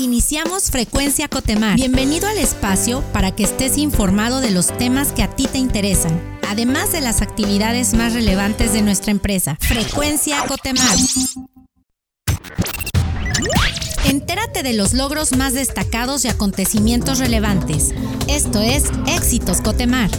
Iniciamos Frecuencia Cotemar. Bienvenido al espacio para que estés informado de los temas que a ti te interesan, además de las actividades más relevantes de nuestra empresa. Frecuencia Cotemar. Entérate de los logros más destacados y acontecimientos relevantes. Esto es Éxitos Cotemar.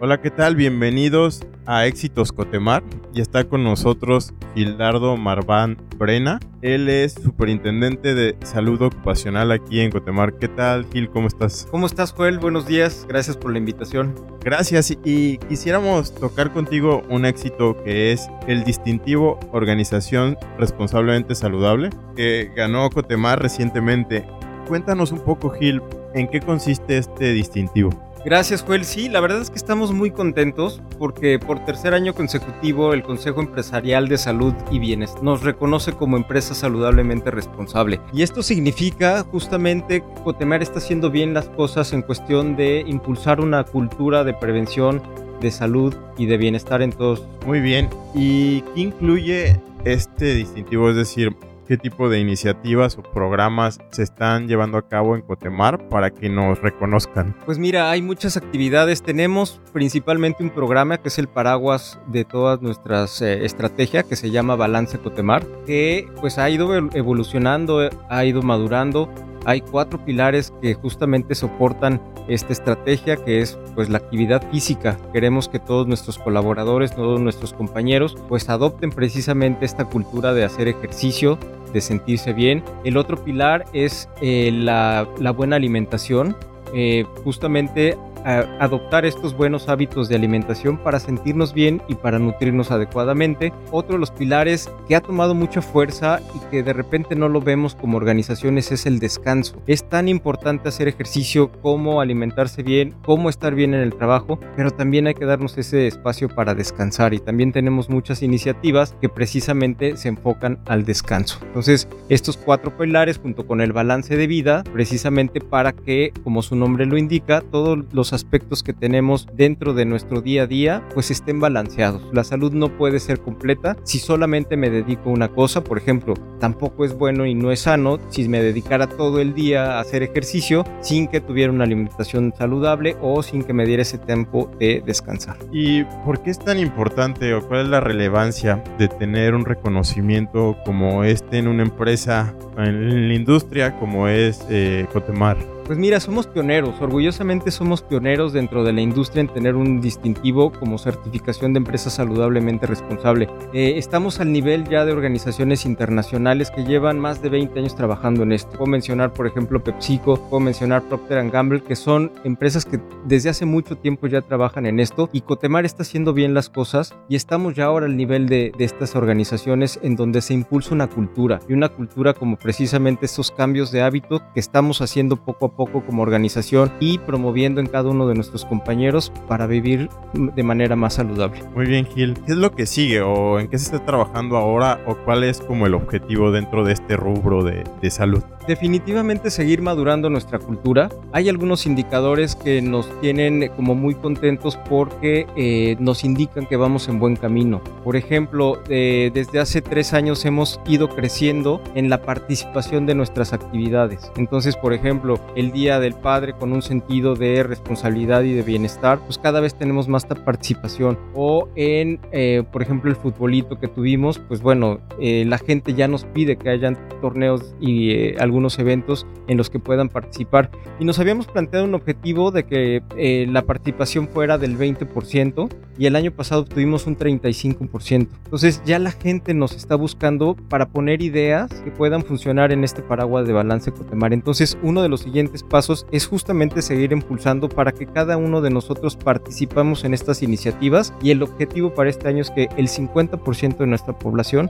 Hola, ¿qué tal? Bienvenidos a Éxitos Cotemar. Y está con nosotros Gildardo Marván Brena. Él es superintendente de salud ocupacional aquí en Cotemar. ¿Qué tal, Gil? ¿Cómo estás? ¿Cómo estás, Joel? Buenos días. Gracias por la invitación. Gracias. Y quisiéramos tocar contigo un éxito que es el distintivo Organización Responsablemente Saludable que ganó Cotemar recientemente. Cuéntanos un poco, Gil, en qué consiste este distintivo. Gracias, Joel. Sí, la verdad es que estamos muy contentos porque por tercer año consecutivo el Consejo Empresarial de Salud y Bienestar nos reconoce como empresa saludablemente responsable. Y esto significa justamente que Cotemar está haciendo bien las cosas en cuestión de impulsar una cultura de prevención, de salud y de bienestar en todos. Muy bien. ¿Y qué incluye este distintivo? Es decir, qué tipo de iniciativas o programas se están llevando a cabo en Cotemar para que nos reconozcan? Pues mira, hay muchas actividades. Tenemos principalmente un programa que es el paraguas de todas nuestras eh, estrategias que se llama Balance Cotemar, que pues ha ido evolucionando, ha ido madurando hay cuatro pilares que justamente soportan esta estrategia que es pues la actividad física. Queremos que todos nuestros colaboradores, todos nuestros compañeros pues adopten precisamente esta cultura de hacer ejercicio, de sentirse bien. El otro pilar es eh, la, la, buena alimentación. Eh, justamente adoptar estos buenos hábitos de alimentación para sentirnos bien y para nutrirnos adecuadamente. Otro de los pilares que ha tomado mucha fuerza y que de repente no lo vemos como organizaciones es el descanso. Es tan importante hacer ejercicio como alimentarse bien, como estar bien en el trabajo, pero también hay que darnos ese espacio para descansar y también tenemos muchas iniciativas que precisamente se enfocan al descanso. Entonces, estos cuatro pilares junto con el balance de vida, precisamente para que, como su nombre lo indica, todos los aspectos que tenemos dentro de nuestro día a día pues estén balanceados. La salud no puede ser completa si solamente me dedico a una cosa, por ejemplo, tampoco es bueno y no es sano si me dedicara todo el día a hacer ejercicio sin que tuviera una alimentación saludable o sin que me diera ese tiempo de descansar. ¿Y por qué es tan importante o cuál es la relevancia de tener un reconocimiento como este en una empresa, en la industria como es eh, Cotemar? Pues mira, somos pioneros, orgullosamente somos pioneros dentro de la industria en tener un distintivo como certificación de empresa saludablemente responsable. Eh, estamos al nivel ya de organizaciones internacionales que llevan más de 20 años trabajando en esto. Puedo mencionar, por ejemplo, PepsiCo, puedo mencionar Procter Gamble, que son empresas que desde hace mucho tiempo ya trabajan en esto y Cotemar está haciendo bien las cosas y estamos ya ahora al nivel de, de estas organizaciones en donde se impulsa una cultura y una cultura como precisamente estos cambios de hábito que estamos haciendo poco a poco poco como organización y promoviendo en cada uno de nuestros compañeros para vivir de manera más saludable. Muy bien, Gil. ¿Qué es lo que sigue o en qué se está trabajando ahora o cuál es como el objetivo dentro de este rubro de, de salud? Definitivamente seguir madurando nuestra cultura. Hay algunos indicadores que nos tienen como muy contentos porque eh, nos indican que vamos en buen camino. Por ejemplo, eh, desde hace tres años hemos ido creciendo en la participación de nuestras actividades. Entonces, por ejemplo, el Día del Padre con un sentido de responsabilidad y de bienestar, pues cada vez tenemos más participación. O en, eh, por ejemplo, el futbolito que tuvimos, pues bueno, la gente ya nos pide que hayan torneos y algún algunos eventos en los que puedan participar. Y nos habíamos planteado un objetivo de que eh, la participación fuera del 20% y el año pasado tuvimos un 35%. Entonces ya la gente nos está buscando para poner ideas que puedan funcionar en este paraguas de balance Cotemar. Entonces uno de los siguientes pasos es justamente seguir impulsando para que cada uno de nosotros participamos en estas iniciativas y el objetivo para este año es que el 50% de nuestra población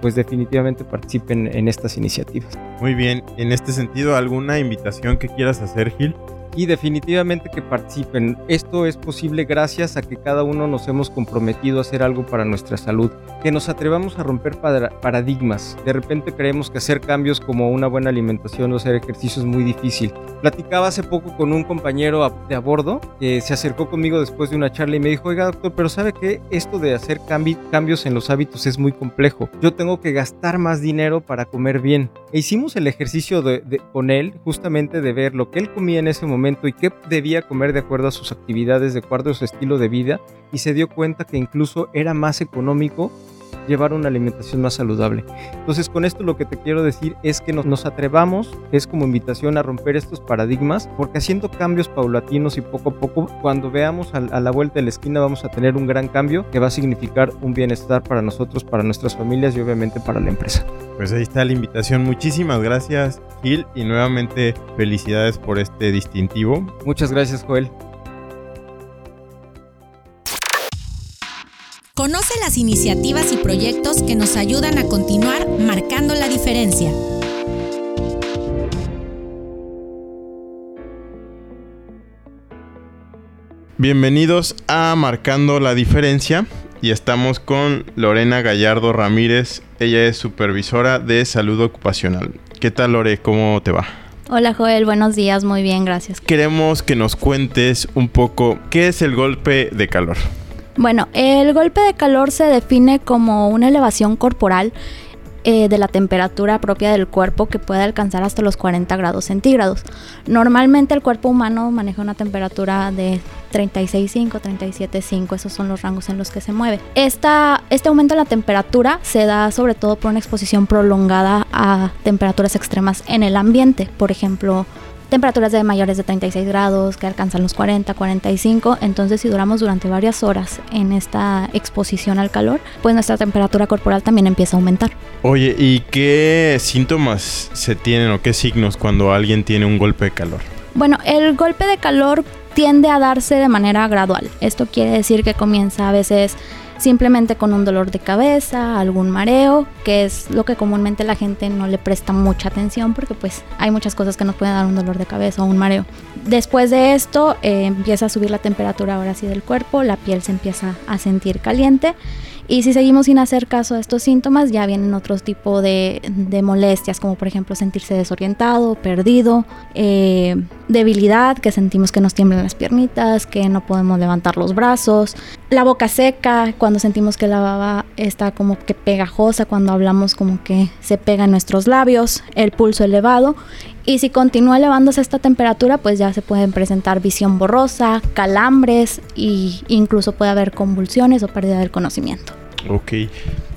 pues definitivamente participen en estas iniciativas. Muy bien, en este sentido, ¿alguna invitación que quieras hacer, Gil? Y definitivamente que participen. Esto es posible gracias a que cada uno nos hemos comprometido a hacer algo para nuestra salud, que nos atrevamos a romper paradigmas. De repente creemos que hacer cambios como una buena alimentación o hacer ejercicio es muy difícil. Platicaba hace poco con un compañero de a bordo que se acercó conmigo después de una charla y me dijo, oiga doctor, pero ¿sabe que Esto de hacer cambios en los hábitos es muy complejo. Yo tengo que gastar más dinero para comer bien. E hicimos el ejercicio con él justamente de ver lo que él comía en ese momento y qué debía comer de acuerdo a sus actividades, de acuerdo a su estilo de vida y se dio cuenta que incluso era más económico llevar una alimentación más saludable. Entonces con esto lo que te quiero decir es que nos, atrevamos, es como invitación a romper estos paradigmas, porque haciendo cambios paulatinos y poco a poco, cuando veamos a, la vuelta de la esquina vamos a tener un gran cambio que va a significar un bienestar para nosotros, para nuestras familias y obviamente para la empresa. Pues ahí está la invitación. Muchísimas gracias Gil y nuevamente felicidades por este distintivo. Muchas gracias Joel. Conoce las iniciativas y proyectos que nos ayudan a continuar marcando la diferencia. Bienvenidos a Marcando la Diferencia y estamos con Lorena Gallardo Ramírez. Ella es supervisora de salud ocupacional. ¿Qué tal Lore? ¿Cómo te va? Hola Joel, buenos días, muy bien, gracias. Queremos que nos cuentes un poco qué es el golpe de calor. Bueno, el golpe de calor se define como una elevación corporal eh, de la temperatura propia del cuerpo que puede alcanzar hasta los 40 grados centígrados. Normalmente el cuerpo humano maneja una temperatura de 36.5, 37.5, esos son los rangos en los que se mueve. Esta, este aumento en la temperatura se da sobre todo por una exposición prolongada a temperaturas extremas en el ambiente, por ejemplo, temperaturas de mayores de 36 grados que alcanzan los 40, 45. Entonces, si duramos durante varias horas en esta exposición al calor, pues nuestra temperatura corporal también empieza a aumentar. Oye, ¿y qué síntomas se tienen o qué signos cuando alguien tiene un golpe de calor? Bueno, el golpe de calor tiende a darse de manera gradual. Esto quiere decir que comienza a veces simplemente con un dolor de cabeza, algún mareo, que es lo que comúnmente la gente no le presta mucha atención porque pues hay muchas cosas que nos pueden dar un dolor de cabeza o un mareo. Después de esto eh, empieza a subir la temperatura ahora sí del cuerpo, la piel se empieza a sentir caliente y si seguimos sin hacer caso a estos síntomas, ya vienen otros tipos de, molestias, como por ejemplo sentirse desorientado, perdido, eh, debilidad, que sentimos que nos tiemblan las piernitas, que no podemos levantar los brazos, la boca seca, cuando sentimos que la baba está como que pegajosa, cuando hablamos como que se pega en nuestros labios, el pulso elevado. Y si continúa elevándose esta temperatura, pues ya se pueden presentar visión borrosa, calambres e incluso puede haber convulsiones o pérdida del conocimiento. Ok.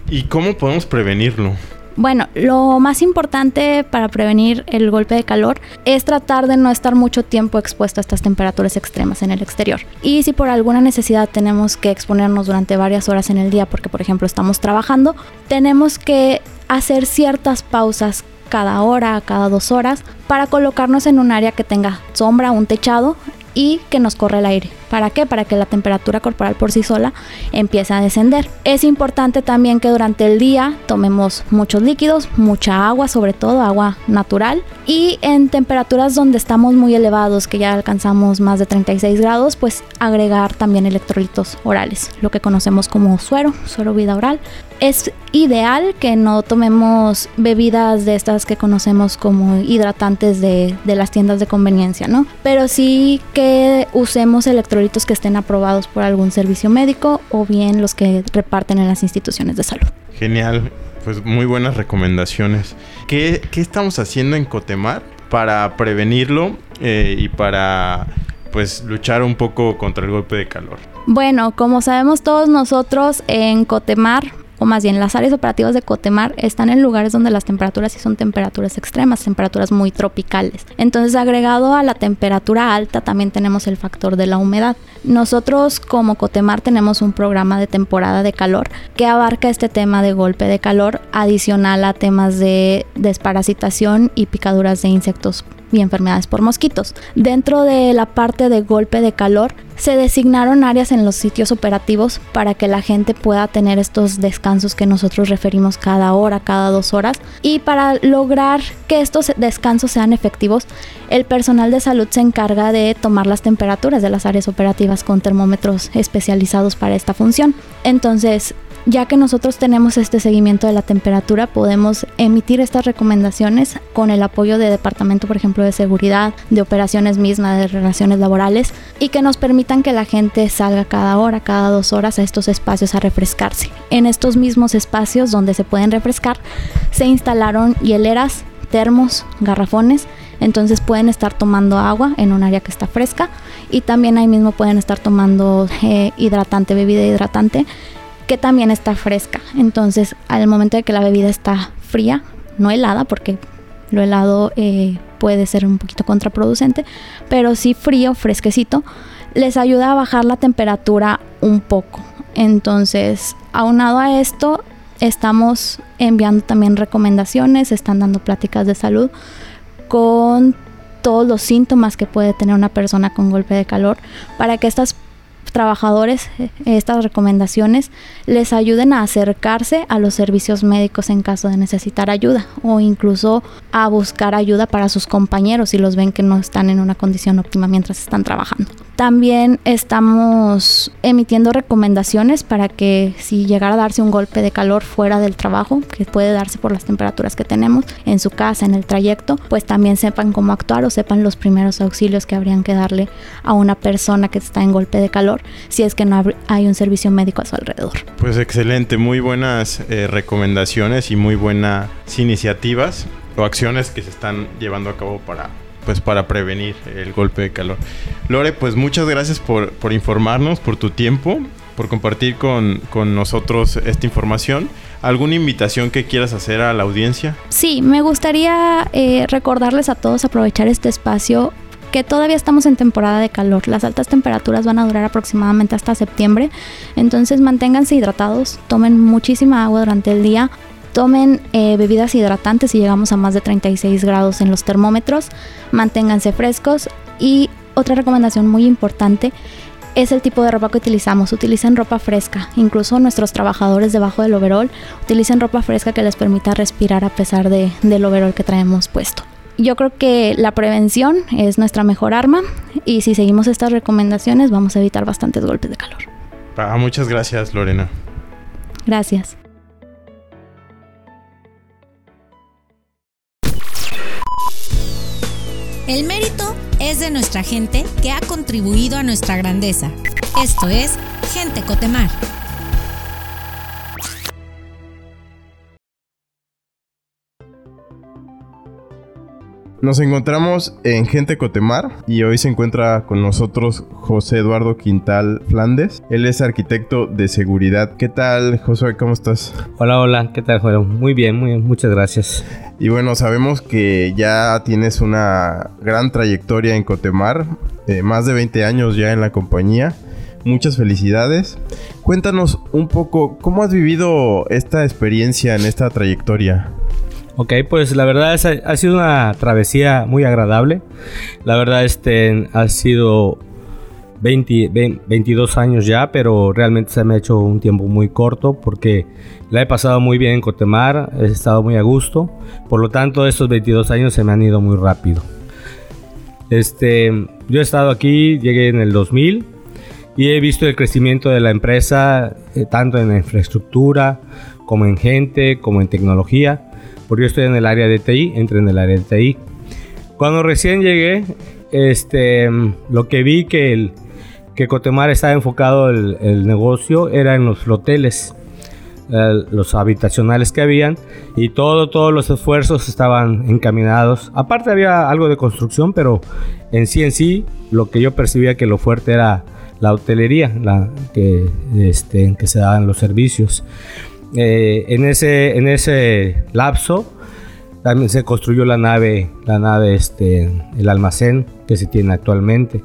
¿Y cómo podemos prevenirlo? Bueno, lo más importante para prevenir el golpe de calor es tratar de no estar mucho tiempo expuesto a estas temperaturas extremas en el exterior. Y si por alguna necesidad tenemos que exponernos durante varias horas en el día, porque por ejemplo estamos trabajando, tenemos que hacer ciertas pausas cada hora, cada dos horas, para colocarnos en un área que tenga sombra, un techado y que nos corre el aire. ¿Para qué? Para que la temperatura corporal por sí sola empiece a descender. Es importante también que durante el día tomemos muchos líquidos, mucha agua, sobre todo agua natural. Y en temperaturas donde estamos muy elevados, que ya alcanzamos más de 36 grados, pues agregar también electrolitos orales, lo que conocemos como suero, suero vida oral. Es ideal que no tomemos bebidas de estas que conocemos como hidratantes de, de las tiendas de conveniencia, ¿no? Pero sí que usemos electrolitos que estén aprobados por algún servicio médico o bien los que reparten en las instituciones de salud. Genial, pues muy buenas recomendaciones. ¿Qué, estamos haciendo en Cotemar para prevenirlo eh, y para pues luchar un poco contra el golpe de calor? Bueno, como sabemos todos nosotros en Cotemar más bien las áreas operativas de Cotemar están en lugares donde las temperaturas sí son temperaturas extremas, temperaturas muy tropicales. Entonces, agregado a la temperatura alta, también tenemos el factor de la humedad. Nosotros como Cotemar tenemos un programa de temporada de calor que abarca este tema de golpe de calor, adicional a temas de desparasitación y picaduras de insectos y enfermedades por mosquitos. Dentro de la parte de golpe de calor, se designaron áreas en los sitios operativos para que la gente pueda tener estos descansos que nosotros referimos cada hora, cada dos horas. Y para lograr que estos descansos sean efectivos, el personal de salud se encarga de tomar las temperaturas de las áreas operativas con termómetros especializados para esta función. Entonces, ya que nosotros tenemos este seguimiento de la temperatura, podemos emitir estas recomendaciones con el apoyo de departamento, por ejemplo, de seguridad, de operaciones mismas, de relaciones laborales, y que nos permitan que la gente salga cada hora, cada dos horas a estos espacios a refrescarse. En estos mismos espacios donde se pueden refrescar, se instalaron hieleras, termos, garrafones, entonces pueden estar tomando agua en un área que está fresca y también ahí mismo pueden estar tomando eh, hidratante, bebida hidratante también está fresca. Entonces, al momento de que la bebida está fría, no helada, porque lo helado eh, puede ser un poquito contraproducente, pero sí frío, fresquecito, les ayuda a bajar la temperatura un poco. Entonces, aunado a esto, estamos enviando también recomendaciones, están dando pláticas de salud con todos los síntomas que puede tener una persona con golpe de calor para que estas trabajadores eh, estas recomendaciones les ayuden a acercarse a los servicios médicos en caso de necesitar ayuda o incluso a buscar ayuda para sus compañeros si los ven que no están en una condición óptima mientras están trabajando. También estamos emitiendo recomendaciones para que si llegara a darse un golpe de calor fuera del trabajo, que puede darse por las temperaturas que tenemos en su casa, en el trayecto, pues también sepan cómo actuar o sepan los primeros auxilios que habrían que darle a una persona que está en golpe de calor si es que no hay un servicio médico a su alrededor. Pues excelente, muy buenas eh, recomendaciones y muy buenas iniciativas o acciones que se están llevando a cabo para pues para prevenir el golpe de calor. Lore, pues muchas gracias por, por informarnos, por tu tiempo, por compartir con, con, nosotros esta información. ¿Alguna invitación que quieras hacer a la audiencia? Sí, me gustaría eh, recordarles a todos aprovechar este espacio que todavía estamos en temporada de calor. Las altas temperaturas van a durar aproximadamente hasta septiembre. Entonces manténganse hidratados, tomen muchísima agua durante el día. Tomen eh, bebidas hidratantes si llegamos a más de 36 grados en los termómetros. Manténganse frescos. Y otra recomendación muy importante es el tipo de ropa que utilizamos. Utilicen ropa fresca. Incluso nuestros trabajadores debajo del overall utilicen ropa fresca que les permita respirar a pesar de, del overall que traemos puesto. Yo creo que la prevención es nuestra mejor arma y si seguimos estas recomendaciones vamos a evitar bastantes golpes de calor. Ah, muchas gracias Lorena. Gracias. El mérito es de nuestra gente que ha contribuido a nuestra grandeza. Esto es Gente Cotemar. Nos encontramos en Gente Cotemar y hoy se encuentra con nosotros José Eduardo Quintal Flandes. Él es arquitecto de seguridad. ¿Qué tal, José? ¿Cómo estás? Hola, hola. ¿Qué tal, Juan? Muy bien, muy bien. Muchas gracias. Y bueno, sabemos que ya tienes una gran trayectoria en Cotemar, eh, más de 20 años ya en la compañía. Muchas felicidades. Cuéntanos un poco cómo has vivido esta experiencia en esta trayectoria. Ok, pues la verdad es, ha sido una travesía muy agradable. La verdad este ha sido 20, 22 años ya, pero realmente se me ha hecho un tiempo muy corto porque la he pasado muy bien en Cotemar, he estado muy a gusto. Por lo tanto, estos 22 años se me han ido muy rápido. Este, yo he estado aquí, llegué en el 2000 y he visto el crecimiento de la empresa eh, tanto en infraestructura como en gente, como en tecnología porque yo estoy en el área de TI, entré en el área de TI. Cuando recién llegué, este, lo que vi que, el, que Cotemar estaba enfocado el, el negocio era en los floteles, los habitacionales que habían y todo, todos los esfuerzos estaban encaminados. Aparte había algo de construcción, pero en sí en sí lo que yo percibía que lo fuerte era la hotelería, la que, este, que se daban los servicios. Eh, en, ese, en ese lapso también se construyó la nave, la nave este, el almacén que se tiene actualmente,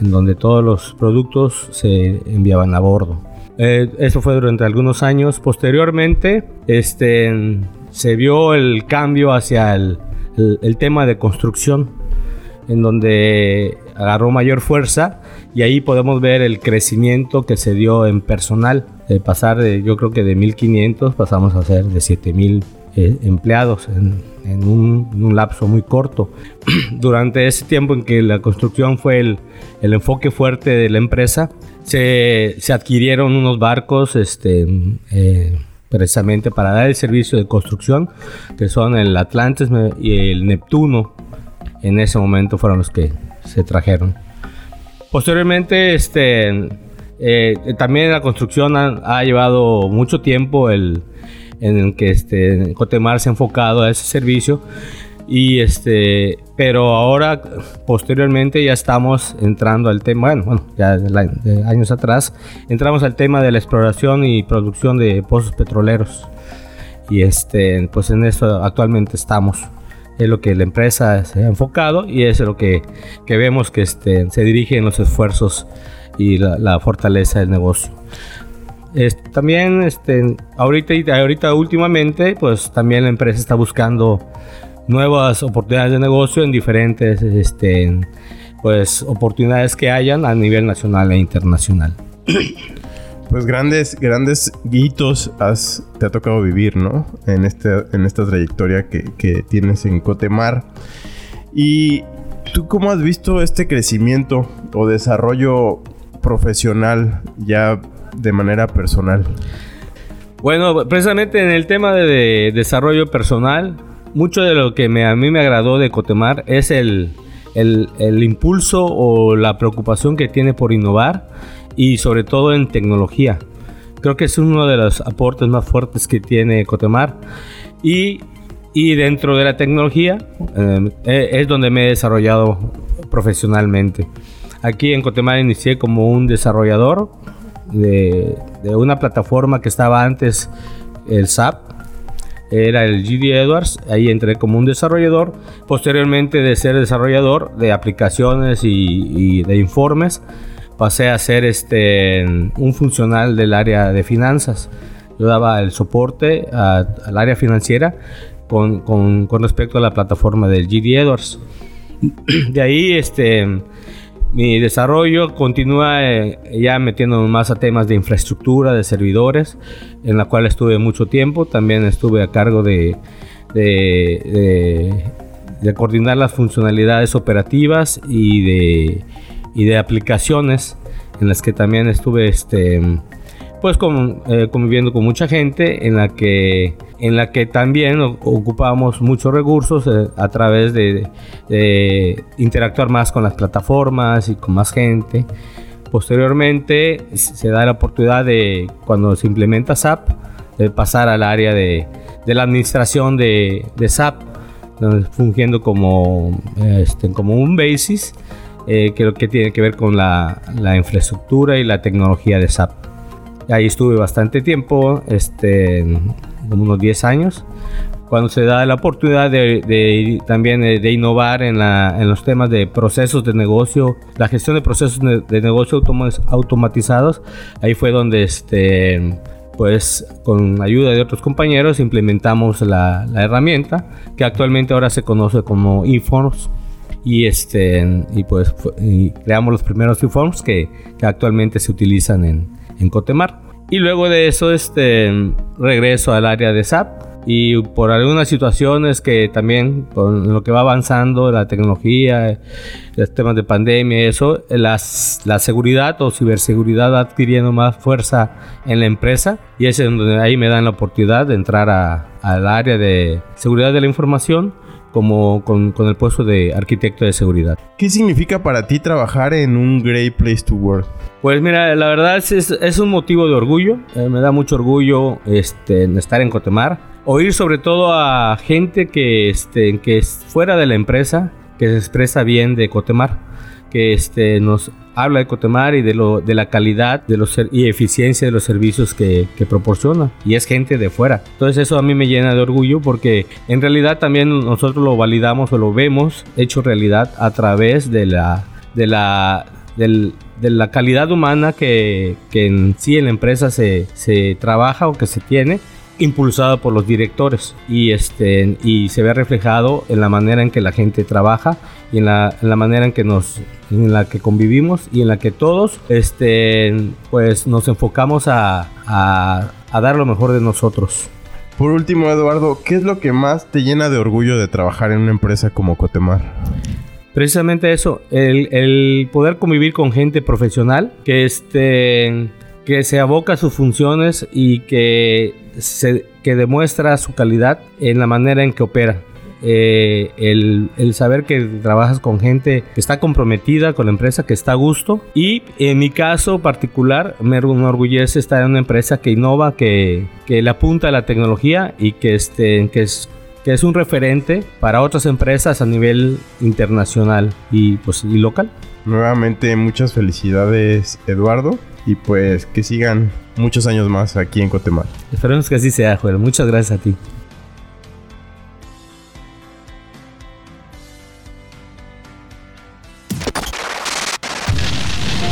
en donde todos los productos se enviaban a bordo. Eh, eso fue durante algunos años. Posteriormente, este, se vio el cambio hacia el, el, tema de construcción. en donde agarró mayor fuerza y ahí podemos ver el crecimiento que se dio en personal. De pasar de, yo creo que de 1500 pasamos a ser de 7000 eh, empleados en, un, lapso muy corto. Durante ese tiempo en que la construcción fue el, enfoque fuerte de la empresa, se, adquirieron unos barcos este, eh, precisamente para dar el servicio de construcción, que son el Atlantis y el Neptuno. En ese momento fueron los que se trajeron. Posteriormente, este, eh, también la construcción ha, llevado mucho tiempo en el que este, Cotemar se ha enfocado a ese servicio. Y este, pero ahora, posteriormente, ya estamos entrando al tema, bueno, bueno ya de años atrás, entramos al tema de la exploración y producción de pozos petroleros. Y este, pues en eso actualmente estamos. Es lo que la empresa se ha enfocado y es lo que, que vemos que este, se dirigen los esfuerzos y la, la fortaleza del negocio también, este, ahorita, ahorita últimamente, pues también la empresa está buscando nuevas oportunidades de negocio en diferentes, este, pues, oportunidades que hayan a nivel nacional e internacional. Pues grandes, grandes hitos has, te ha tocado vivir, ¿no? En, este, en esta trayectoria que, que tienes en Cotemar. Y tú cómo has visto este crecimiento o desarrollo profesional ya de manera personal? Bueno, precisamente en el tema de, desarrollo personal, mucho de lo que a mí me agradó de Cotemar es el, impulso o la preocupación que tiene por innovar y sobre todo en tecnología. Creo que es uno de los aportes más fuertes que tiene Cotemar. Y, dentro de la tecnología eh, es donde me he desarrollado profesionalmente. Aquí en Cotemar inicié como un desarrollador de, una plataforma que estaba antes, el SAP, era el GD Edwards, ahí entré como un desarrollador, posteriormente de ser desarrollador de aplicaciones y, de informes, pasé a ser este, un funcional del área de finanzas. Yo daba el soporte al área financiera con, con, con, respecto a la plataforma del GD Edwards. De ahí este, mi desarrollo continúa eh, ya metiéndome más a temas de infraestructura, de servidores, en la cual estuve mucho tiempo. También estuve a cargo de, de, coordinar las funcionalidades operativas y de, y de aplicaciones en las que también estuve este, pues eh, conviviendo con mucha gente en la que en la que también ocupamos muchos recursos eh, a través de, interactuar más con las plataformas y con más gente. Posteriormente se da la oportunidad de cuando se implementa SAP de pasar al área de, la administración de, SAP, fungiendo como, este, como un basis eh, que, que tiene que ver con la infraestructura y la tecnología de SAP. Ahí estuve bastante tiempo, este, como unos 10 años. Cuando se da la oportunidad de, también de, innovar en, los temas de procesos de negocio, la gestión de procesos de, negocio automatizados, ahí fue donde este, pues con ayuda de otros compañeros implementamos la, herramienta que actualmente ahora se conoce como eForms y este y pues creamos los primeros eForms que, que actualmente se utilizan en, en Cotemar. Y luego de eso este, regreso al área de SAP y por algunas situaciones que también con lo que va avanzando la tecnología, los temas de pandemia eso, las, la seguridad o ciberseguridad va adquiriendo más fuerza en la empresa y es donde ahí me dan la oportunidad de entrar al área de seguridad de la información como con, con, el puesto de arquitecto de seguridad. ¿Qué significa para ti trabajar en un Great Place to Work? Pues mira, la verdad es, es un motivo de orgullo. Eh, me da mucho orgullo este, estar en Cotemar. Oír sobre todo a gente que, este, que es fuera de la empresa, que se expresa bien de Cotemar, que este, nos habla de Cotemar y de, lo, de la calidad de los, y eficiencia de los servicios que, proporciona. Y es gente de fuera. Entonces eso a mí me llena de orgullo porque en realidad también nosotros lo validamos o lo vemos hecho realidad a través de la, de la, de la calidad humana que, que, en sí en la empresa se, se trabaja o que se tiene impulsado por los directores y, este, y se ve reflejado en la manera en que la gente trabaja y en la, manera en que nos en la que convivimos y en la que todos este, pues nos enfocamos a, a dar lo mejor de nosotros. Por último, Eduardo, ¿qué es lo que más te llena de orgullo de trabajar en una empresa como Cotemar? Precisamente eso, el, el poder convivir con gente profesional que este que se aboca a sus funciones y que, se, que demuestra su calidad en la manera en que opera. Eh, el, el, saber que trabajas con gente que está comprometida con la empresa, que está a gusto. Y en mi caso particular, me enorgullece estar en una empresa que innova, que, que le apunta a la tecnología y que, este, que, es, que es un referente para otras empresas a nivel internacional y, pues, y local. Nuevamente, muchas felicidades, Eduardo y pues que sigan muchos años más aquí en Cotemar. Esperemos que así sea, Joel. Muchas gracias a ti.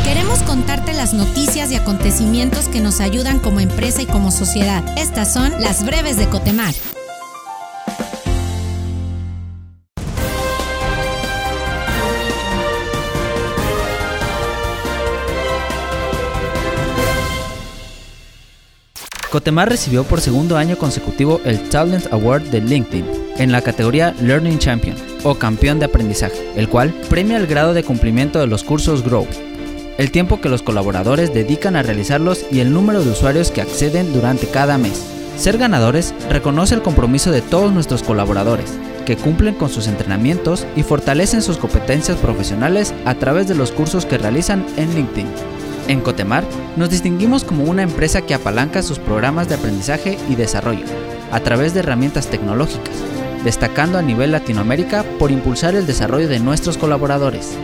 Queremos contarte las noticias y acontecimientos que nos ayudan como empresa y como sociedad. Estas son las breves de Cotemar. Cotemar recibió por segundo año consecutivo el Talent Award de LinkedIn en la categoría Learning Champion o campeón de aprendizaje, el cual premia el grado de cumplimiento de los cursos Grow, el tiempo que los colaboradores dedican a realizarlos y el número de usuarios que acceden durante cada mes. Ser ganadores reconoce el compromiso de todos nuestros colaboradores, que cumplen con sus entrenamientos y fortalecen sus competencias profesionales a través de los cursos que realizan en LinkedIn. En Cotemar nos distinguimos como una empresa que apalanca sus programas de aprendizaje y desarrollo a través de herramientas tecnológicas, destacando a nivel Latinoamérica por impulsar el desarrollo de nuestros colaboradores.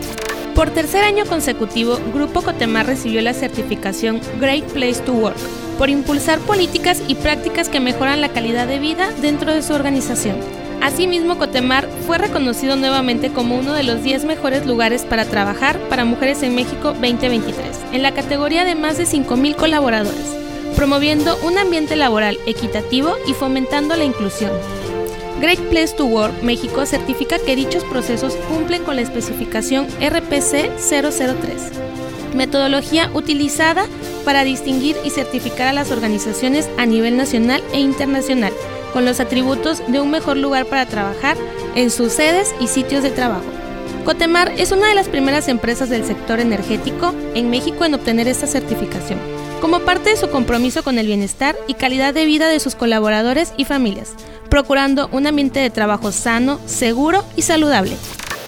Por tercer año consecutivo, Grupo Cotemar recibió la certificación Great Place to Work por impulsar políticas y prácticas que mejoran la calidad de vida dentro de su organización. Asimismo, Cotemar fue reconocido nuevamente como uno de los 10 mejores lugares para trabajar para mujeres en México 2023, en la categoría de más de 5.000 colaboradores, promoviendo un ambiente laboral equitativo y fomentando la inclusión. Great Place to Work México certifica que dichos procesos cumplen con la especificación RPC 003, metodología utilizada para distinguir y certificar a las organizaciones a nivel nacional e internacional con los atributos de un mejor lugar para trabajar en sus sedes y sitios de trabajo. Cotemar es una de las primeras empresas del sector energético en México en obtener esta certificación, como parte de su compromiso con el bienestar y calidad de vida de sus colaboradores y familias, procurando un ambiente de trabajo sano, seguro y saludable.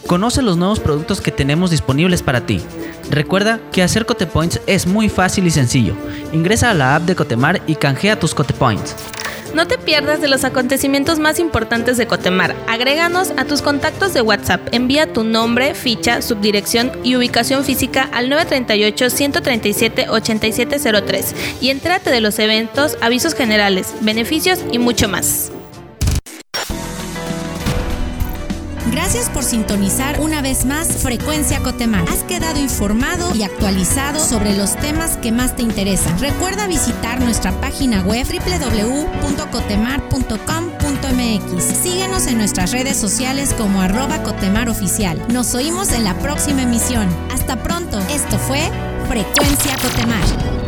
Conoce los nuevos productos que tenemos disponibles para ti. Recuerda que hacer Cotepoints es muy fácil y sencillo. Ingresa a la app de Cotemar y canjea tus Cotepoints. No te pierdas de los acontecimientos más importantes de Cotemar. Agréganos a tus contactos de WhatsApp. Envía tu nombre, ficha, subdirección y ubicación física al 938-137-8703 y entrate de los eventos, avisos generales, beneficios y mucho más. Sintonizar una vez más Frecuencia Cotemar. Has quedado informado y actualizado sobre los temas que más te interesan. Recuerda visitar nuestra página web www.cotemar.com.mx. Síguenos en nuestras redes sociales como arroba. Nos oímos en la próxima emisión. Hasta pronto. Esto fue Frecuencia Cotemar.